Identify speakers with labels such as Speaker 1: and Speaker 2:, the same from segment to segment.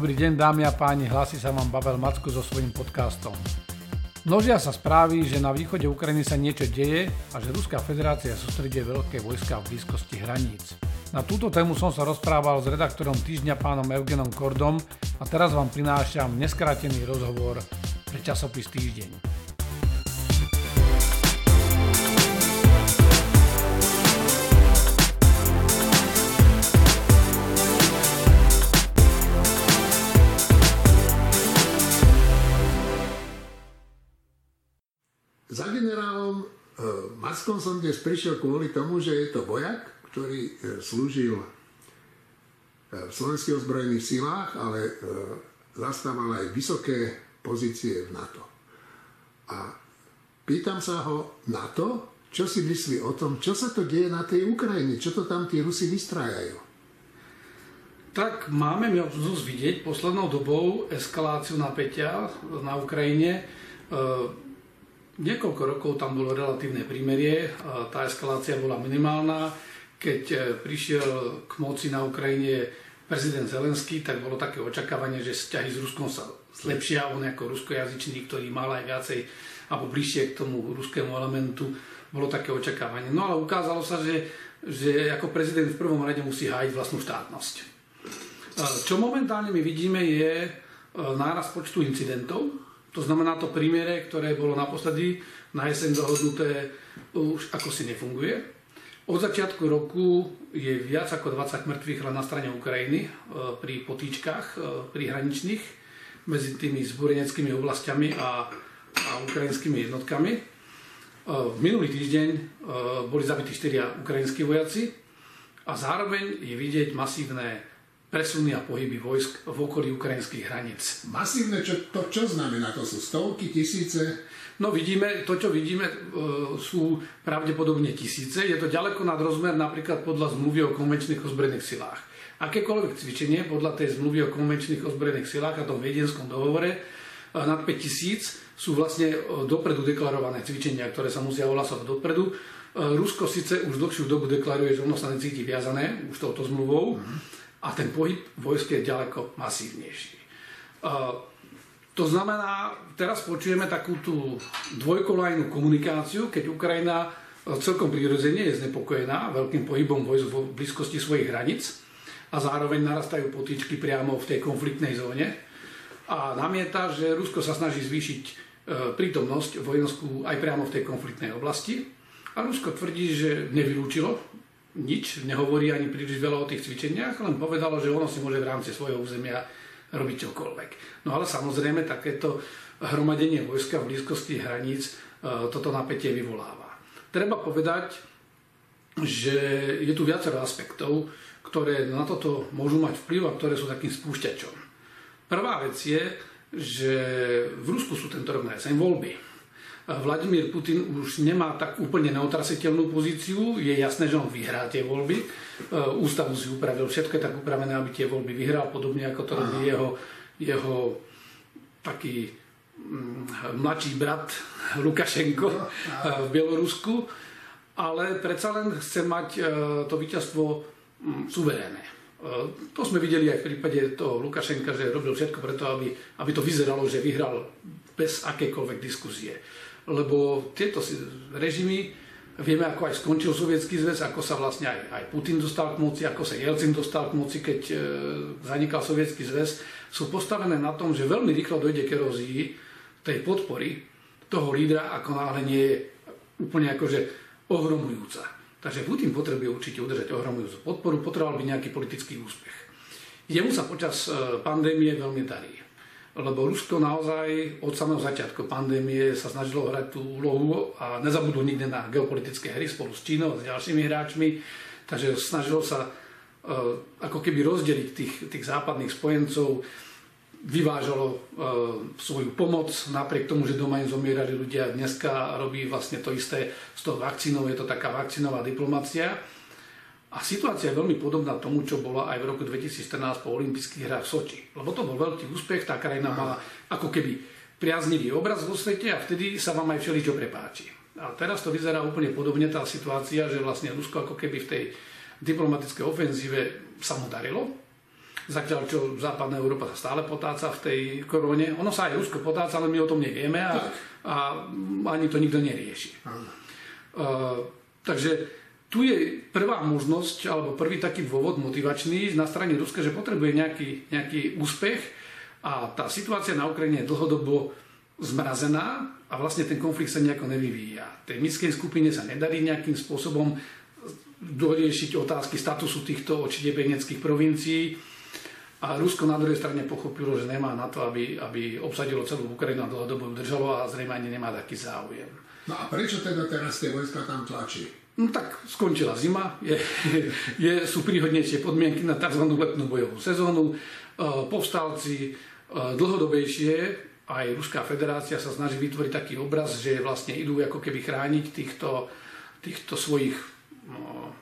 Speaker 1: Dobrý deň dámy a páni, hlási sa vám Pavel Macko so svojím podcastom. Množia sa správy, že na východe Ukrajiny sa niečo deje a že Ruská federácia sústredie veľké vojska v blízkosti hraníc. Na túto tému som sa rozprával s redaktorom týždňa pánom Eugenom Kordom a teraz vám prinášam neskrátený rozhovor pre časopis Týždeň.
Speaker 2: Za generálom e, Mackom som dnes prišiel kvôli tomu, že je to vojak, ktorý e, slúžil e, v slovenských ozbrojených silách, ale zastával aj vysoké pozície v NATO. A pýtam sa ho na to, čo si myslí o tom, čo sa to deje na tej Ukrajine, čo to tam tí Rusi vystrájajú.
Speaker 1: Tak máme možnosť vidieť poslednou dobou eskaláciu napätia na Ukrajine. Niekoľko rokov tam bolo relatívne prímerie, tá eskalácia bola minimálna. Keď e, prišiel k moci na Ukrajine prezident Zelenský, tak bolo také očakávanie, že vzťahy s Ruskom sa zlepšia. On ako ruskojazyčný, ktorý mal aj viacej alebo bližšie k tomu ruskému elementu, bolo také očakávanie. No ale ukázalo sa, že, že ako prezident v prvom rade musí hájiť vlastnú štátnosť. E, čo momentálne my vidíme je e, náraz počtu incidentov, to znamená, to prímere, ktoré bolo naposledy na jeseň dohodnuté, už ako si nefunguje. Od začiatku roku je viac ako 20 mŕtvych len na strane Ukrajiny e, pri potýčkach, e, pri hraničných, medzi tými zbúreneckými oblastiami a, a ukrajinskými jednotkami. E, v minulý týždeň boli zabití 4 ukrajinskí vojaci a zároveň je vidieť masívne presuny a pohyby vojsk v okolí ukrajinských hraníc.
Speaker 2: Masívne, čo, to čo znamená? To sú stovky, tisíce?
Speaker 1: No vidíme, to čo vidíme e, sú pravdepodobne tisíce. Je to ďaleko nad rozmer napríklad podľa zmluvy o konvenčných ozbrojených silách. Akékoľvek cvičenie podľa tej zmluvy o konvenčných ozbrojených silách a tom viedenskom dohovore e, nad 5000 sú vlastne e, dopredu deklarované cvičenia, ktoré sa musia ohlasovať dopredu. Rusko síce už dlhšiu dobu deklaruje, že ono sa necíti viazané už touto zmluvou, mm-hmm a ten pohyb vojsk je ďaleko masívnejší. To znamená, teraz počujeme takú tú dvojkolajnú komunikáciu, keď Ukrajina celkom prirodzene je znepokojená veľkým pohybom vojsk v blízkosti svojich hraníc a zároveň narastajú potýčky priamo v tej konfliktnej zóne a namieta, že Rusko sa snaží zvýšiť e, prítomnosť vojenskú aj priamo v tej konfliktnej oblasti. A Rusko tvrdí, že nevylúčilo nič, nehovorí ani príliš veľa o tých cvičeniach, len povedalo, že ono si môže v rámci svojho územia robiť čokoľvek. No ale samozrejme takéto hromadenie vojska v blízkosti hraníc e, toto napätie vyvoláva. Treba povedať, že je tu viacero aspektov, ktoré na toto môžu mať vplyv a ktoré sú takým spúšťačom. Prvá vec je, že v Rusku sú tento rok na jeseň voľby. Vladimír Putin už nemá tak úplne neotrasiteľnú pozíciu. Je jasné, že on vyhrá tie voľby. E, ústavu si upravil, všetko je tak upravené, aby tie voľby vyhral, podobne ako to robí jeho, jeho taký mm, mladší brat Lukašenko e, v Bielorusku. Ale predsa len chce mať e, to víťazstvo mm, suverénne. To sme videli aj v prípade toho Lukašenka, že robil všetko preto, aby, aby to vyzeralo, že vyhral bez akékoľvek diskusie lebo tieto režimy, vieme ako aj skončil Sovietský zväz, ako sa vlastne aj, aj Putin dostal k moci, ako sa Jelcin dostal k moci, keď e, zanikal Sovietský zväz, sú postavené na tom, že veľmi rýchlo dojde k erózii tej podpory toho lídra, ako náhle nie je úplne akože ohromujúca. Takže Putin potrebuje určite udržať ohromujúcu podporu, potreboval by nejaký politický úspech. Jemu sa počas e, pandémie veľmi darí lebo Rusko naozaj od samého začiatku pandémie sa snažilo hrať tú úlohu a nezabudlo nikdy na geopolitické hry spolu s Čínou s ďalšími hráčmi, takže snažilo sa uh, ako keby rozdeliť tých, tých západných spojencov, vyvážalo uh, svoju pomoc, napriek tomu, že doma im zomierali ľudia. Dneska robí vlastne to isté s tou vakcínou, je to taká vakcínová diplomácia. A situácia je veľmi podobná tomu, čo bola aj v roku 2014 po olympijských hrách v Soči. Lebo to bol veľký úspech, tá krajina mala ako keby priaznivý obraz vo svete a vtedy sa vám aj všeličo prepáči. A teraz to vyzerá úplne podobne tá situácia, že vlastne Rusko ako keby v tej diplomatickej ofenzíve sa mu darilo. Zatiaľ, čo západná Európa sa stále potáca v tej korone. Ono sa aj Rusko potáca, ale my o tom nevieme a, a ani to nikto nerieši. Uh, takže tu je prvá možnosť, alebo prvý taký dôvod motivačný na strane Ruska, že potrebuje nejaký, nejaký úspech a tá situácia na Ukrajine je dlhodobo zmrazená a vlastne ten konflikt sa nejako nevyvíja. Tej minskej skupine sa nedarí nejakým spôsobom doriešiť otázky statusu týchto očidebeneckých provincií. A Rusko na druhej strane pochopilo, že nemá na to, aby, aby obsadilo celú Ukrajinu a dlhodobo udržalo a zrejme ani nemá taký záujem.
Speaker 2: No a prečo teda teraz tie vojska tam tlačí?
Speaker 1: No tak skončila zima, je, je, sú príhodnejšie podmienky na tzv. letnú bojovú sezónu. E, povstalci e, dlhodobejšie, aj Ruská federácia sa snaží vytvoriť taký obraz, že vlastne idú ako keby chrániť týchto, týchto svojich no,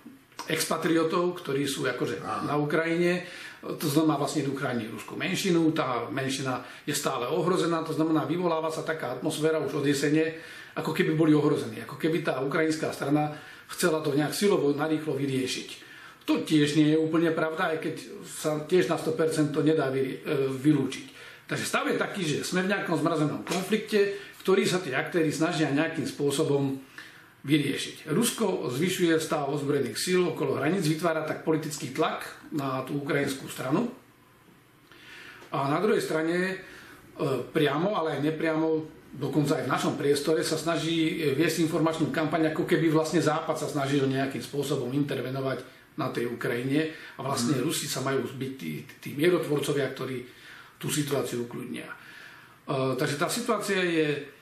Speaker 1: expatriotov, ktorí sú akože na Ukrajine. To znamená vlastne idú chrániť ruskú menšinu, tá menšina je stále ohrozená, to znamená vyvoláva sa taká atmosféra už od jesene, ako keby boli ohrození, ako keby tá ukrajinská strana chcela to nejak silovo narýchlo vyriešiť. To tiež nie je úplne pravda, aj keď sa tiež na 100% to nedá e, vylúčiť. Takže stav je taký, že sme v nejakom zmrazenom konflikte, ktorý sa tí aktéry snažia nejakým spôsobom vyriešiť. Rusko zvyšuje stav ozbrojených síl okolo hraníc, vytvára tak politický tlak na tú ukrajinskú stranu. A na druhej strane e, priamo, ale aj nepriamo, dokonca aj v našom priestore sa snaží viesť informačnú kampaň, ako keby vlastne Západ sa snažil nejakým spôsobom intervenovať na tej Ukrajine a vlastne mm. Rusi sa majú byť tí, tí mierotvorcovia, ktorí tú situáciu ukludnia. E, takže tá situácia je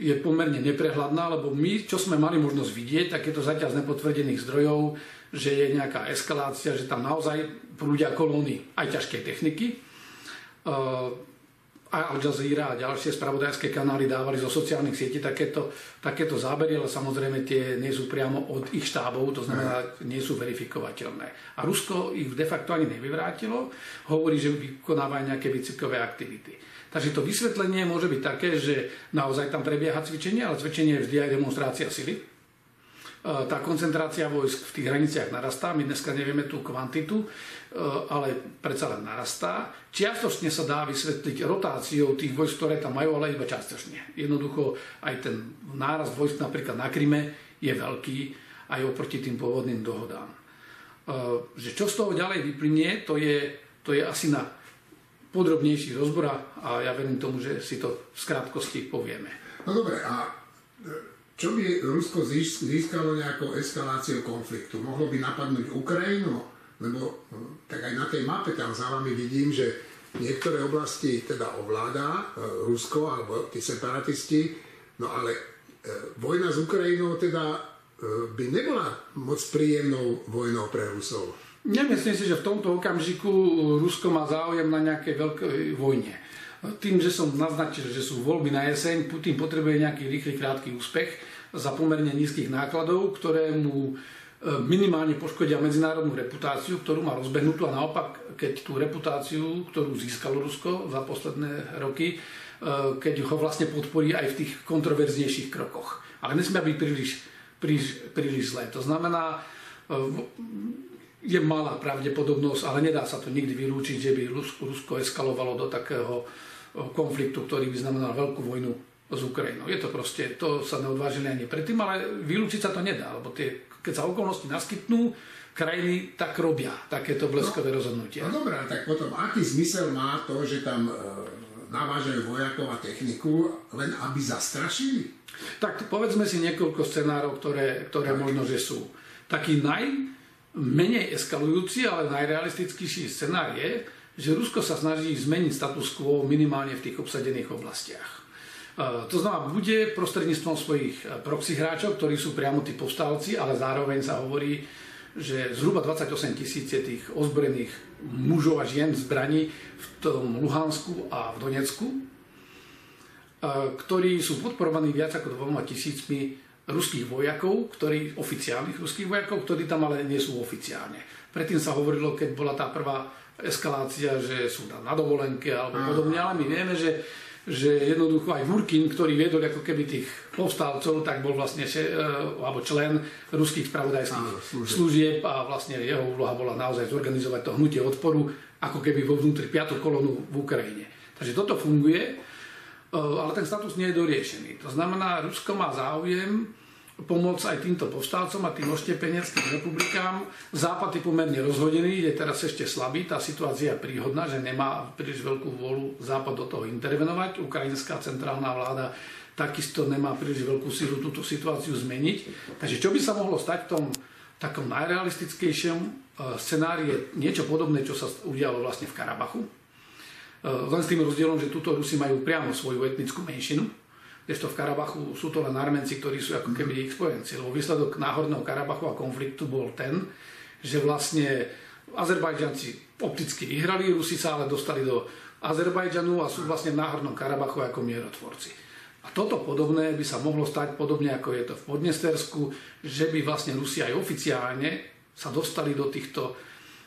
Speaker 1: je pomerne neprehľadná, lebo my, čo sme mali možnosť vidieť, tak je to zatiaľ z nepotvrdených zdrojov, že je nejaká eskalácia, že tam naozaj prúdia kolóny aj ťažkej techniky. Uh, a Al Jazeera a ďalšie spravodajské kanály dávali zo sociálnych sietí takéto, takéto zábery, ale samozrejme tie nie sú priamo od ich štábov, to znamená, nie sú verifikovateľné. A Rusko ich de facto ani nevyvrátilo, hovorí, že vykonávajú nejaké výcvikové aktivity. Takže to vysvetlenie môže byť také, že naozaj tam prebieha cvičenie, ale cvičenie je vždy aj demonstrácia sily. E, tá koncentrácia vojsk v tých hraniciach narastá, my dneska nevieme tú kvantitu, e, ale predsa len narastá. Čiastočne sa dá vysvetliť rotáciou tých vojsk, ktoré tam majú, ale iba čiastočne. Jednoducho aj ten náraz vojsk napríklad na Kryme je veľký aj oproti tým pôvodným dohodám. E, že čo z toho ďalej vyplynie, to je, to je asi na podrobnejší rozbor a ja verím tomu, že si to v skrátkosti povieme.
Speaker 2: No dobre, a čo by Rusko získalo nejakou eskaláciou konfliktu? Mohlo by napadnúť Ukrajinu? Lebo e, tak aj na tej mape tam za vami vidím, že niektoré oblasti teda ovláda e, Rusko alebo tí separatisti, no ale vojna s Ukrajinou teda by nebola moc príjemnou vojnou pre Rusov.
Speaker 1: Nemyslím si, že v tomto okamžiku Rusko má záujem na nejakej veľkej vojne. Tým, že som naznačil, že sú voľby na jeseň, Putin potrebuje nejaký rýchly, krátky úspech za pomerne nízkych nákladov, ktoré mu e, minimálne poškodia medzinárodnú reputáciu, ktorú má rozbehnutú a naopak, keď tú reputáciu, ktorú získalo Rusko za posledné roky, e, keď ho vlastne podporí aj v tých kontroverznejších krokoch. Ale nesmia byť príliš, príliš, príliš zlé. To znamená, e, je malá pravdepodobnosť, ale nedá sa to nikdy vylúčiť, že by Rusko eskalovalo do takého konfliktu, ktorý by znamenal veľkú vojnu s Ukrajinou. Je to proste, to sa neodvážili ani predtým, ale vylúčiť sa to nedá, lebo tie, keď sa okolnosti naskytnú, krajiny tak robia takéto bleskové no, rozhodnutia.
Speaker 2: No dobré, tak potom aký zmysel má to, že tam e, navážajú vojakov a techniku, len aby zastrašili?
Speaker 1: Tak povedzme si niekoľko scenárov, ktoré, ktoré možno, že sú. Taký naj, menej eskalujúci, ale najrealistickejší scenár je, že Rusko sa snaží zmeniť status quo minimálne v tých obsadených oblastiach. E, to znamená, bude prostredníctvom svojich e, proxy hráčov, ktorí sú priamo tí povstalci, ale zároveň sa hovorí, že zhruba 28 tisíc tých ozbrojených mužov a žien zbraní v tom Luhansku a v Donecku, e, ktorí sú podporovaní viac ako dvoma tisícmi ruských vojakov, ktorí, oficiálnych ruských vojakov, ktorí tam ale nie sú oficiálne. Predtým sa hovorilo, keď bola tá prvá eskalácia, že sú tam na dovolenke alebo podobne, ale my vieme, že, že jednoducho aj Vurkin, ktorý viedol ako keby tých povstalcov, tak bol vlastne še, e, alebo člen ruských spravodajských služieb a vlastne jeho úloha bola naozaj zorganizovať to hnutie odporu ako keby vo vnútri piatú kolónu v Ukrajine. Takže toto funguje, e, ale ten status nie je doriešený. To znamená, Rusko má záujem pomôcť aj týmto povstalcom a tým oštepeneckým republikám. Západ je pomerne rozhodený, je teraz ešte slabý, tá situácia je príhodná, že nemá príliš veľkú vôľu Západ do toho intervenovať. Ukrajinská centrálna vláda takisto nemá príliš veľkú sílu túto situáciu zmeniť. Takže čo by sa mohlo stať v tom takom najrealistickejšom e, scenári je niečo podobné, čo sa udialo vlastne v Karabachu. E, len s tým rozdielom, že túto Rusi majú priamo svoju etnickú menšinu, kdežto v Karabachu sú to len Armenci, ktorí sú ako keby ich spojenci. Lebo výsledok náhorného Karabachu a konfliktu bol ten, že vlastne Azerbajdžanci opticky vyhrali, Rusi sa ale dostali do Azerbajdžanu a sú vlastne v náhornom Karabachu ako mierotvorci. A toto podobné by sa mohlo stať podobne ako je to v Podnestersku, že by vlastne Rusi aj oficiálne sa dostali do týchto,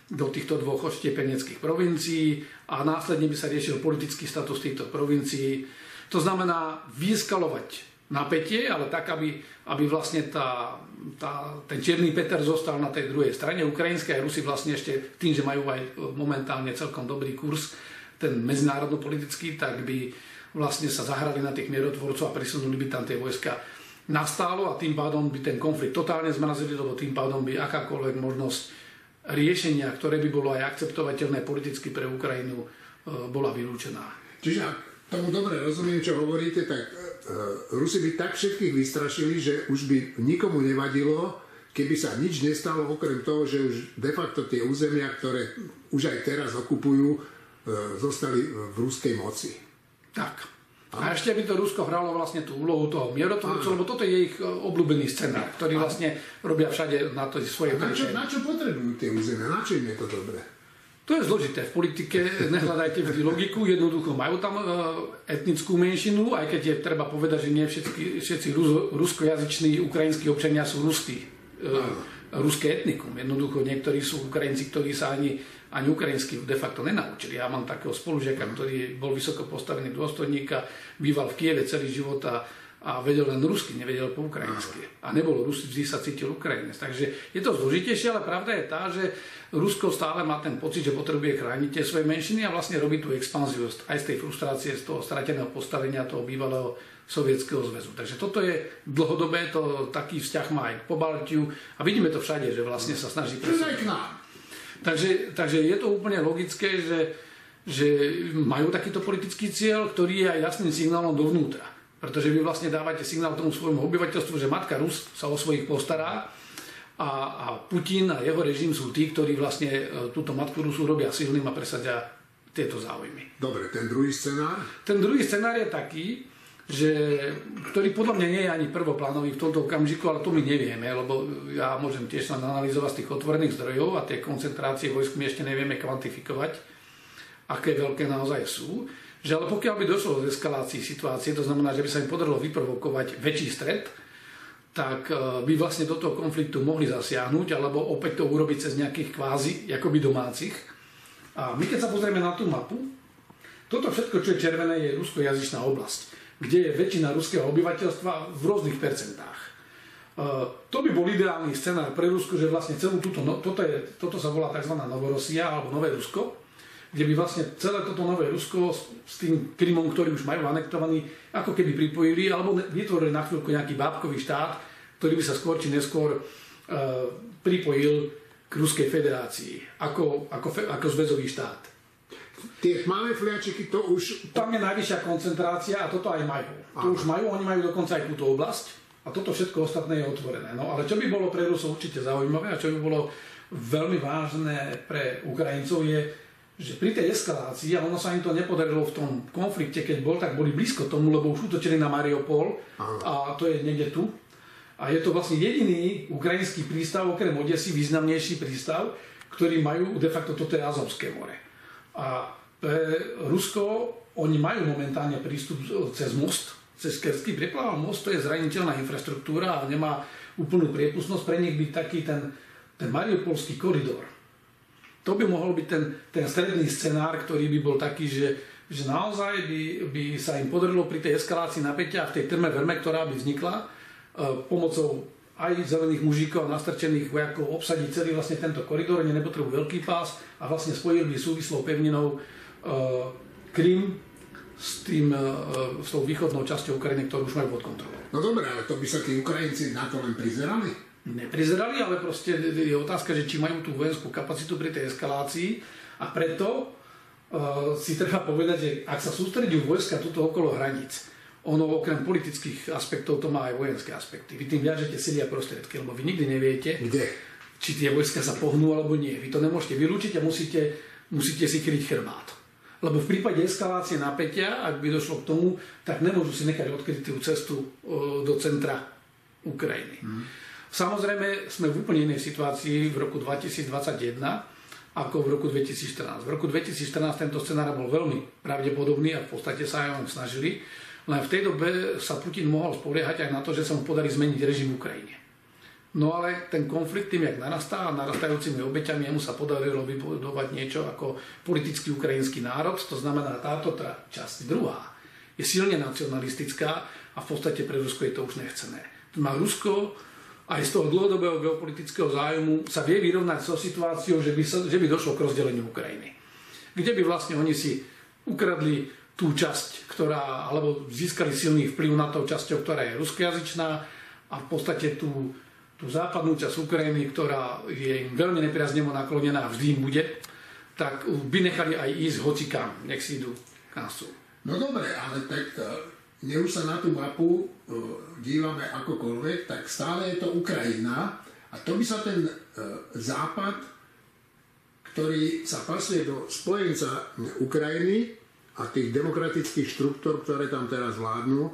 Speaker 1: do týchto dvoch odštiepeneckých provincií a následne by sa riešil politický status týchto provincií. To znamená vyskalovať napätie, ale tak, aby, aby vlastne tá, tá, ten Čierny Peter zostal na tej druhej strane. Ukrajinské a Rusi vlastne ešte tým, že majú aj momentálne celkom dobrý kurz, ten medzinárodno-politický, tak by vlastne sa zahrali na tých mierotvorcov a presunuli by tam tie vojska nastálo a tým pádom by ten konflikt totálne zmrazili, lebo tým pádom by akákoľvek možnosť riešenia, ktoré by bolo aj akceptovateľné politicky pre Ukrajinu, e, bola vylúčená.
Speaker 2: Čiže ak tomu dobre rozumiem, čo hovoríte, tak uh, Rusi by tak všetkých vystrašili, že už by nikomu nevadilo, keby sa nič nestalo, okrem toho, že už de facto tie územia, ktoré už aj teraz okupujú, uh, zostali v ruskej moci.
Speaker 1: Tak. A ešte by to Rusko hralo vlastne tú úlohu toho mierotvorcu, lebo toto je ich e, obľúbený scenár, ktorý vlastne robia všade na to svoje
Speaker 2: na čo, na čo potrebujú tie územia? Na čo im je to dobré?
Speaker 1: To je zložité. V politike nehľadajte vždy logiku, jednoducho majú tam e, etnickú menšinu, aj keď je treba povedať, že nie všetky, všetci ruskojazyční ukrajinskí občania sú ruskí. E, ruské etnikum. Jednoducho niektorí sú Ukrajinci, ktorí sa ani ani ukrajinsky de facto nenaučili. Ja mám takého spolužiaka, ktorý bol vysoko postavený dôstojník a býval v Kieve celý život a, a vedel len rusky, nevedel po ukrajinsky. A nebol Rus, vždy sa cítil Ukrajinec. Takže je to zložitejšie, ale pravda je tá, že Rusko stále má ten pocit, že potrebuje chrániť tie svoje menšiny a vlastne robí tú expanziu aj z tej frustrácie, z toho strateného postavenia toho bývalého Sovietskeho zväzu. Takže toto je dlhodobé, to taký vzťah má aj k Pobaltiu a vidíme to všade, že vlastne sa snaží
Speaker 2: presadiť.
Speaker 1: Takže, takže je to úplne logické, že, že majú takýto politický cieľ, ktorý je aj jasným signálom dovnútra. Pretože vy vlastne dávate signál tomu svojmu obyvateľstvu, že matka Rus sa o svojich postará a, a Putin a jeho režim sú tí, ktorí vlastne e, túto matku Rusu robia silným a presadia tieto záujmy.
Speaker 2: Dobre, ten druhý scenár?
Speaker 1: Ten druhý scenár je taký, že, ktorý podľa mňa nie je ani prvoplánový v tomto okamžiku, ale to my nevieme, lebo ja môžem tiež sa analyzovať z tých otvorených zdrojov a tie koncentrácie vojsk my ešte nevieme kvantifikovať, aké veľké naozaj sú. Že ale pokiaľ by došlo k eskalácii situácie, to znamená, že by sa im podarilo vyprovokovať väčší stred, tak e, by vlastne do toho konfliktu mohli zasiahnuť, alebo opäť to urobiť cez nejakých kvázi, akoby domácich. A my keď sa pozrieme na tú mapu, toto všetko, čo je červené, je ruskojazyčná oblasť kde je väčšina ruského obyvateľstva v rôznych percentách. E, to by bol ideálny scenár pre Rusko, že vlastne celú túto, no, toto, je, toto sa volá tzv. Novorosia alebo Nové Rusko, kde by vlastne celé toto Nové Rusko s tým Krymom, ktorý už majú anektovaný, ako keby pripojili, alebo vytvorili na chvíľku nejaký bábkový štát, ktorý by sa skôr či neskôr uh, pripojil k Ruskej federácii ako, ako, ako zväzový štát.
Speaker 2: Tie tmavé fliačiky to už...
Speaker 1: Tam je najvyššia koncentrácia a toto aj majú. To už majú, oni majú dokonca aj túto oblasť a toto všetko ostatné je otvorené. No ale čo by bolo pre Rusov určite zaujímavé a čo by bolo veľmi vážne pre Ukrajincov je, že pri tej eskalácii, a ono sa im to nepodarilo v tom konflikte, keď bol, tak boli blízko tomu, lebo už útočili na Mariupol a to je niekde tu. A je to vlastne jediný ukrajinský prístav, okrem Odesy, významnejší prístav, ktorý majú de facto toto je Azovské more. A pre Rusko, oni majú momentálne prístup cez most, cez Kerský prepláva most, to je zraniteľná infraštruktúra a nemá úplnú priepustnosť. Pre nich by taký ten, ten mariupolský koridor. To by mohol byť ten, ten stredný scenár, ktorý by bol taký, že, že naozaj by, by sa im podarilo pri tej eskalácii napätia v tej terme verme, ktorá by vznikla, e, pomocou aj zelených mužíkov a nastrčených vojakov obsadiť celý vlastne tento koridor, oni nepotrebujú veľký pás a vlastne spojili by súvislou pevninou uh, Krym s, tým, uh, s tou východnou časťou Ukrajiny, ktorú už majú pod kontrolou.
Speaker 2: No dobre, ale to by sa tí Ukrajinci na to len prizerali?
Speaker 1: Neprizerali, ale proste je otázka, že či majú tú vojenskú kapacitu pri tej eskalácii a preto uh, si treba povedať, že ak sa sústredí vojska tuto okolo hraníc, ono okrem politických aspektov to má aj vojenské aspekty. Vy tým viažete sily a prostriedky, lebo vy nikdy neviete,
Speaker 2: Kde?
Speaker 1: či tie vojska sa pohnú alebo nie. Vy to nemôžete vylúčiť a musíte, musíte si kryť chrbát. Lebo v prípade eskalácie napätia, ak by došlo k tomu, tak nemôžu si nechať odkrytú cestu do centra Ukrajiny. Hmm. Samozrejme, sme v úplne inej situácii v roku 2021 ako v roku 2014. V roku 2014 tento scenár bol veľmi pravdepodobný a v podstate sa aj on snažili len v tej dobe sa Putin mohol spoliehať aj na to, že sa mu podarí zmeniť režim v Ukrajine. No ale ten konflikt tým, jak narastá a narastajúcimi obeťami, jemu sa podarilo vybudovať niečo ako politický ukrajinský národ. To znamená, táto tá časť druhá je silne nacionalistická a v podstate pre Rusko je to už nechcené. Má Rusko aj z toho dlhodobého geopolitického zájmu sa vie vyrovnať so situáciou, že by, sa, že by došlo k rozdeleniu Ukrajiny. Kde by vlastne oni si ukradli tú časť, ktorá, alebo získali silný vplyv na tou časťou, ktorá je ruskojazyčná a v podstate tú, tú západnú časť Ukrajiny, ktorá je im veľmi nepriaznevo naklonená vždy im bude, tak by nechali aj ísť hocikam, nech si idú kam sú.
Speaker 2: No dobre, ale tak e, nech už sa na tú mapu uh, dívame akokoľvek, tak stále je to Ukrajina. A to by sa ten uh, západ, ktorý sa pasuje do spojenca Ukrajiny, a tých demokratických štruktúr, ktoré tam teraz vládnu,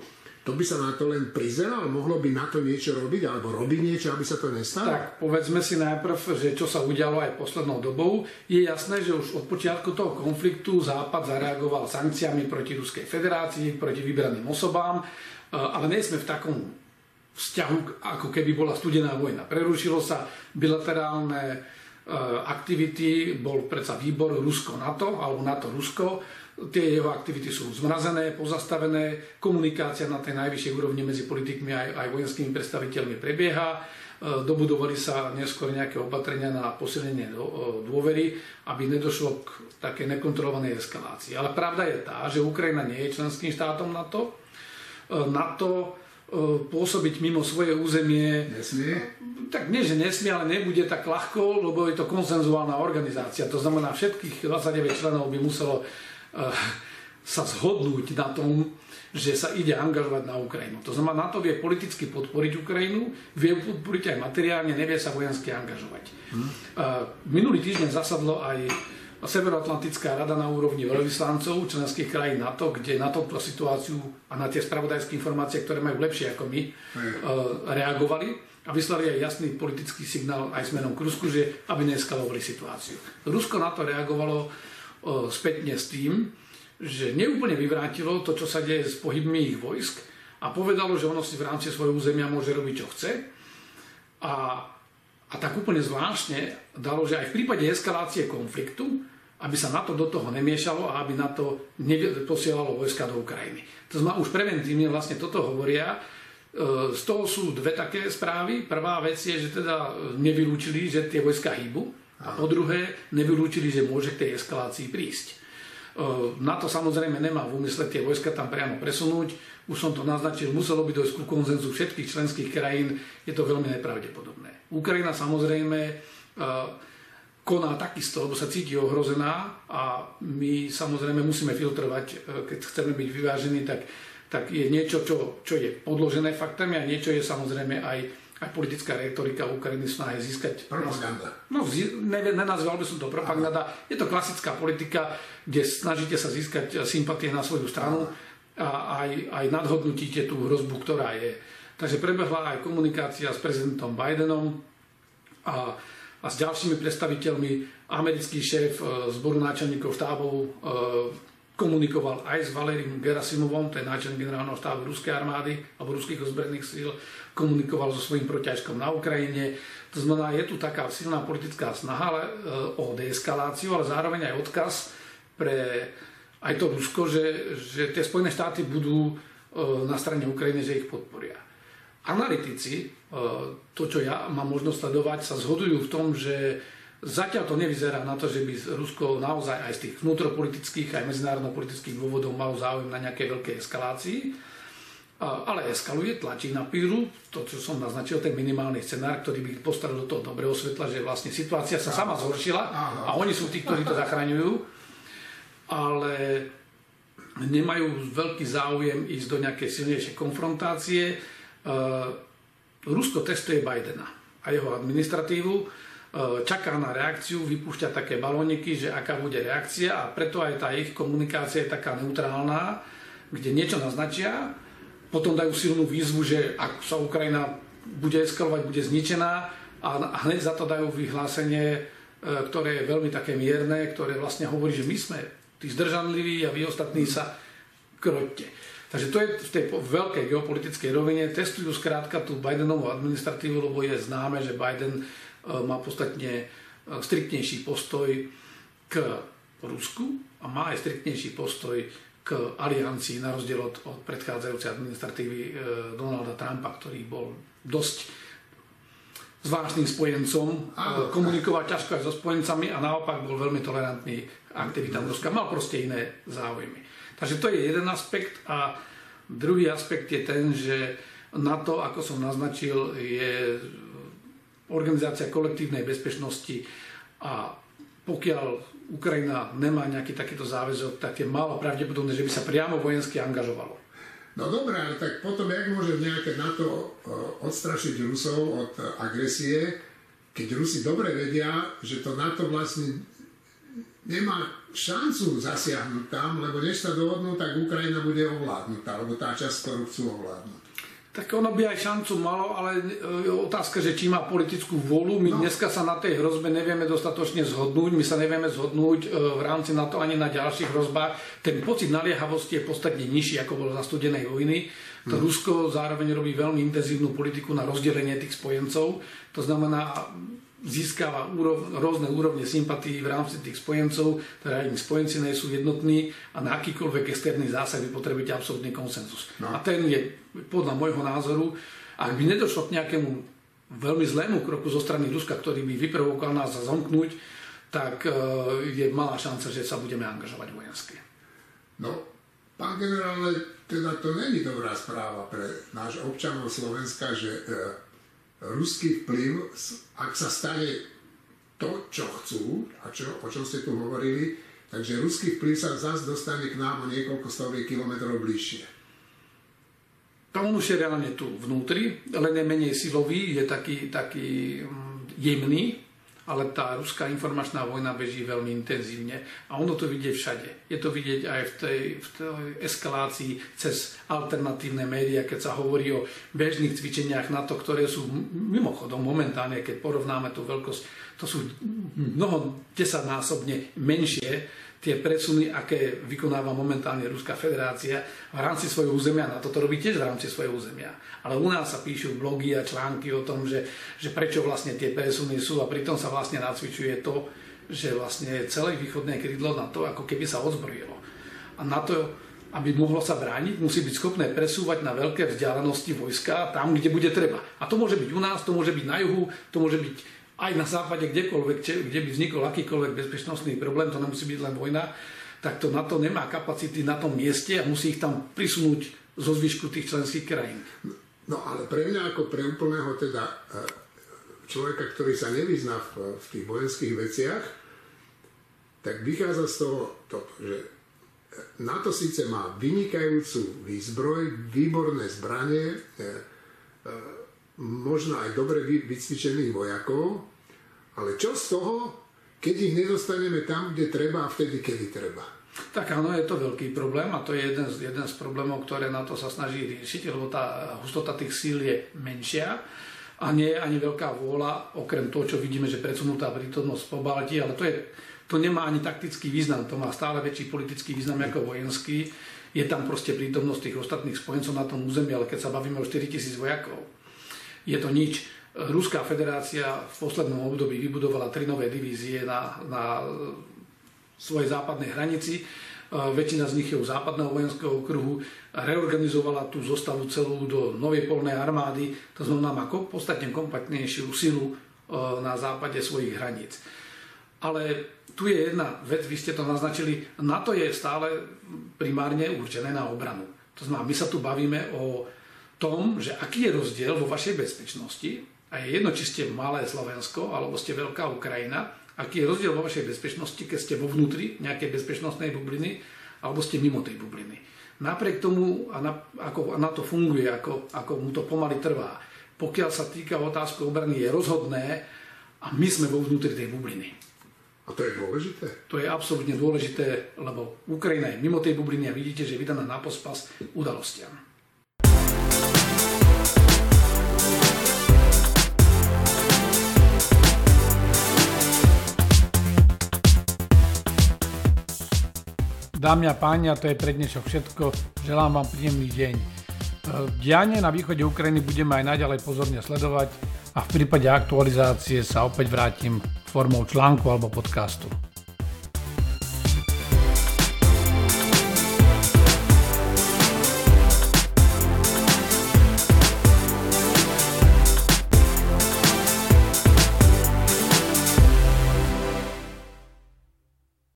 Speaker 2: to by sa na to len prizeral? Mohlo by na to niečo robiť? Alebo robiť niečo, aby sa to nestalo?
Speaker 1: Tak, povedzme si najprv, že čo sa udialo aj poslednou dobou. Je jasné, že už od počiatku toho konfliktu Západ zareagoval sankciami proti Ruskej federácii, proti vybraným osobám, e, ale nie sme v takom vzťahu, ako keby bola studená vojna. Prerušilo sa bilaterálne e, aktivity, bol predsa výbor Rusko-NATO, alebo NATO-Rusko, Tie jeho aktivity sú zmrazené, pozastavené, komunikácia na tej najvyššej úrovni medzi politikmi aj, aj vojenskými predstaviteľmi prebieha. E, dobudovali sa neskôr nejaké opatrenia na posilnenie e, dôvery, aby nedošlo k také nekontrolovanej eskalácii. Ale pravda je tá, že Ukrajina nie je členským štátom NATO. E, NATO pôsobiť mimo svoje územie.
Speaker 2: Nesmie?
Speaker 1: Tak nie, že nesmie, ale nebude tak ľahko, lebo je to konsenzuálna organizácia. To znamená, všetkých 29 členov by muselo sa zhodnúť na tom, že sa ide angažovať na Ukrajinu. To znamená, NATO vie politicky podporiť Ukrajinu, vie podporiť aj materiálne, nevie sa vojensky angažovať. Hmm. Minulý týždeň zasadlo aj Severoatlantická rada na úrovni veľvyslancov členských krajín NATO, kde na túto situáciu a na tie spravodajské informácie, ktoré majú lepšie ako my, hmm. reagovali a vyslali aj jasný politický signál aj smerom k Rusku, že aby neeskalovali situáciu. Rusko na to reagovalo spätne s tým, že neúplne vyvrátilo to, čo sa deje s pohybmi ich vojsk a povedalo, že ono si v rámci svojho územia môže robiť, čo chce. A, a tak úplne zvláštne dalo, že aj v prípade eskalácie konfliktu, aby sa na to do toho nemiešalo a aby na to posielalo vojska do Ukrajiny. To znamená, už preventívne vlastne toto hovoria. E, z toho sú dve také správy. Prvá vec je, že teda nevylúčili, že tie vojska hýbu a po druhé, nevylúčili, že môže k tej eskalácii prísť. Na to samozrejme nemá v úmysle tie vojska tam priamo presunúť. Už som to naznačil, muselo by dojsť ku konzenzu všetkých členských krajín. Je to veľmi nepravdepodobné. Ukrajina samozrejme koná takisto, lebo sa cíti ohrozená a my samozrejme musíme filtrovať, keď chceme byť vyvážení, tak, tak je niečo, čo, čo je podložené faktami a niečo je samozrejme aj aj politická retorika Ukrajiny snahe získať...
Speaker 2: Propaganda.
Speaker 1: No, ne, nenazval by som to propaganda. Je to klasická politika, kde snažíte sa získať sympatie na svoju stranu a aj, aj nadhodnotíte tú hrozbu, ktorá je. Takže prebehla aj komunikácia s prezidentom Bidenom a, a s ďalšími predstaviteľmi. Americký šéf e, zboru náčelníkov štábov e, komunikoval aj s Valerim Gerasimovom, to je náčelník generálneho štábu ruskej armády alebo ruských ozbrojených síl, komunikoval so svojím protiažkom na Ukrajine. To znamená, je tu taká silná politická snaha e, o deeskaláciu, ale zároveň aj odkaz pre aj to Rusko, že, že tie Spojené štáty budú e, na strane Ukrajiny, že ich podporia. analytici, to, čo ja mám možnosť sledovať, sa zhodujú v tom, že Zatiaľ to nevyzerá na to, že by Rusko naozaj aj z tých vnútropolitických aj medzinárodnopolitických dôvodov malo záujem na nejakej veľkej eskalácii, ale eskaluje, tlačí na píru, to, čo som naznačil, ten minimálny scenár, ktorý by postavil do toho dobrého svetla, že vlastne situácia sa sama zhoršila a oni sú tí, ktorí to zachraňujú, ale nemajú veľký záujem ísť do nejakej silnejšej konfrontácie. Rusko testuje Bidena a jeho administratívu. E, čaká na reakciu, vypúšťa také balóniky, že aká bude reakcia a preto aj tá ich komunikácia je taká neutrálna, kde niečo naznačia, potom dajú silnú výzvu, že ak sa Ukrajina bude eskalovať, bude zničená a hneď za to dajú vyhlásenie, e, ktoré je veľmi také mierne, ktoré vlastne hovorí, že my sme tí zdržanliví a vy ostatní sa kroďte. Takže to je v tej veľkej geopolitickej rovine. Testujú skrátka tú Bidenovú administratívu, lebo je známe, že Biden E, má podstatne e, striktnejší postoj k Rusku a má aj striktnejší postoj k aliancii na rozdiel od, od predchádzajúcej administratívy e, Donalda Trumpa, ktorý bol dosť zvláštnym spojencom, Áno. komunikovať ťažko aj so spojencami a naopak bol veľmi tolerantný aktivitám Ruska. Mal proste iné záujmy. Takže to je jeden aspekt a druhý aspekt je ten, že na to, ako som naznačil, je organizácia kolektívnej bezpečnosti a pokiaľ Ukrajina nemá nejaký takýto záväzok, tak je málo pravdepodobné, že by sa priamo vojensky angažovalo.
Speaker 2: No dobré, ale tak potom jak môže nejaké NATO e, odstrašiť Rusov od agresie, keď Rusi dobre vedia, že to NATO vlastne nemá šancu zasiahnuť tam, lebo než sa dohodnú, tak Ukrajina bude ovládnutá, alebo tá časť, ktorú chcú ovládnuť.
Speaker 1: Tak ono by aj šancu malo, ale je otázka, že či má politickú vôľu. My no. dneska sa na tej hrozbe nevieme dostatočne zhodnúť, my sa nevieme zhodnúť e, v rámci NATO ani na ďalších hrozbách. Ten pocit naliehavosti je podstatne nižší, ako bol za studenej vojny. To hmm. Rusko zároveň robí veľmi intenzívnu politiku na rozdelenie tých spojencov. To znamená, získava úrov, rôzne úrovne sympatí v rámci tých spojencov, teda im spojenci nie sú jednotní a na akýkoľvek externý zásah vy potrebujete absolútny konsenzus. No. A ten je podľa môjho názoru, ak by nedošlo k nejakému veľmi zlému kroku zo strany Ruska, ktorý by vyprovokoval nás za zomknúť, tak e, je malá šanca, že sa budeme angažovať vojensky.
Speaker 2: No, pán generál, teda to není dobrá správa pre náš občanov Slovenska, že e, ruský vplyv, ak sa stane to, čo chcú, a čo, o čom ste tu hovorili, takže ruský vplyv sa zase dostane k nám o niekoľko stoviek kilometrov bližšie.
Speaker 1: To on už je reálne tu vnútri, len je menej silový, je taký, taký mm, jemný, ale tá ruská informačná vojna beží veľmi intenzívne a ono to vidieť všade. Je to vidieť aj v tej, v tej eskalácii cez alternatívne médiá, keď sa hovorí o bežných cvičeniach NATO, ktoré sú mimochodom momentálne, keď porovnáme tú veľkosť, to sú mnoho desaťnásobne menšie tie presuny, aké vykonáva momentálne Ruská federácia v rámci svojho územia. Na toto robí tiež v rámci svojho územia. Ale u nás sa píšu blogy a články o tom, že, že prečo vlastne tie presuny sú a pritom sa vlastne nacvičuje to, že vlastne celé východné krídlo na to, ako keby sa odzbrojilo. A na to, aby mohlo sa brániť, musí byť schopné presúvať na veľké vzdialenosti vojska tam, kde bude treba. A to môže byť u nás, to môže byť na juhu, to môže byť aj na západe, kdekoľvek, kde by vznikol akýkoľvek bezpečnostný problém, to nemusí byť len vojna, tak to na to nemá kapacity na tom mieste a musí ich tam prisunúť zo zvyšku tých členských krajín.
Speaker 2: No ale pre mňa ako pre úplného teda e, človeka, ktorý sa nevyzná v, v tých vojenských veciach, tak vychádza z toho toto, že NATO síce má vynikajúcu výzbroj, výborné zbranie, e, e, možno aj dobre vycvičených vojakov, ale čo z toho, keď ich nedostaneme tam, kde treba a vtedy, kedy treba?
Speaker 1: Tak áno, je to veľký problém a to je jeden z, jeden z problémov, ktoré na to sa snaží riešiť, lebo tá hustota tých síl je menšia a nie je ani veľká vôľa, okrem toho, čo vidíme, že predsunutá prítomnosť po Balti, ale to, je, to nemá ani taktický význam, to má stále väčší politický význam ako vojenský. Je tam proste prítomnosť tých ostatných spojencov na tom území, ale keď sa bavíme o 4000 vojakov, je to nič. Ruská federácia v poslednom období vybudovala tri nové divízie na, na svojej západnej hranici. väčšina z nich je u západného vojenského okruhu, reorganizovala tú zostavu celú do novej polnej armády, to znamená má podstatne kompaktnejšiu silu na západe svojich hraníc. Ale tu je jedna vec, vy ste to naznačili, NATO je stále primárne určené na obranu. To znamená, my sa tu bavíme o tom, že aký je rozdiel vo vašej bezpečnosti, a je jedno, či ste malé Slovensko, alebo ste veľká Ukrajina, aký je rozdiel vo vašej bezpečnosti, keď ste vo vnútri nejakej bezpečnostnej bubliny alebo ste mimo tej bubliny. Napriek tomu, a na, ako na to funguje, ako, ako mu to pomaly trvá, pokiaľ sa týka otázky obrany, je rozhodné a my sme vo vnútri tej bubliny.
Speaker 2: A to je dôležité?
Speaker 1: To je absolútne dôležité, lebo Ukrajina je mimo tej bubliny a vidíte, že je vydaná na pospas udalostiam. Dámy a páni, a to je pre dnešok všetko. Želám vám príjemný deň. E, dianie na východe Ukrajiny budeme aj naďalej pozorne sledovať a v prípade aktualizácie sa opäť vrátim formou článku alebo podcastu.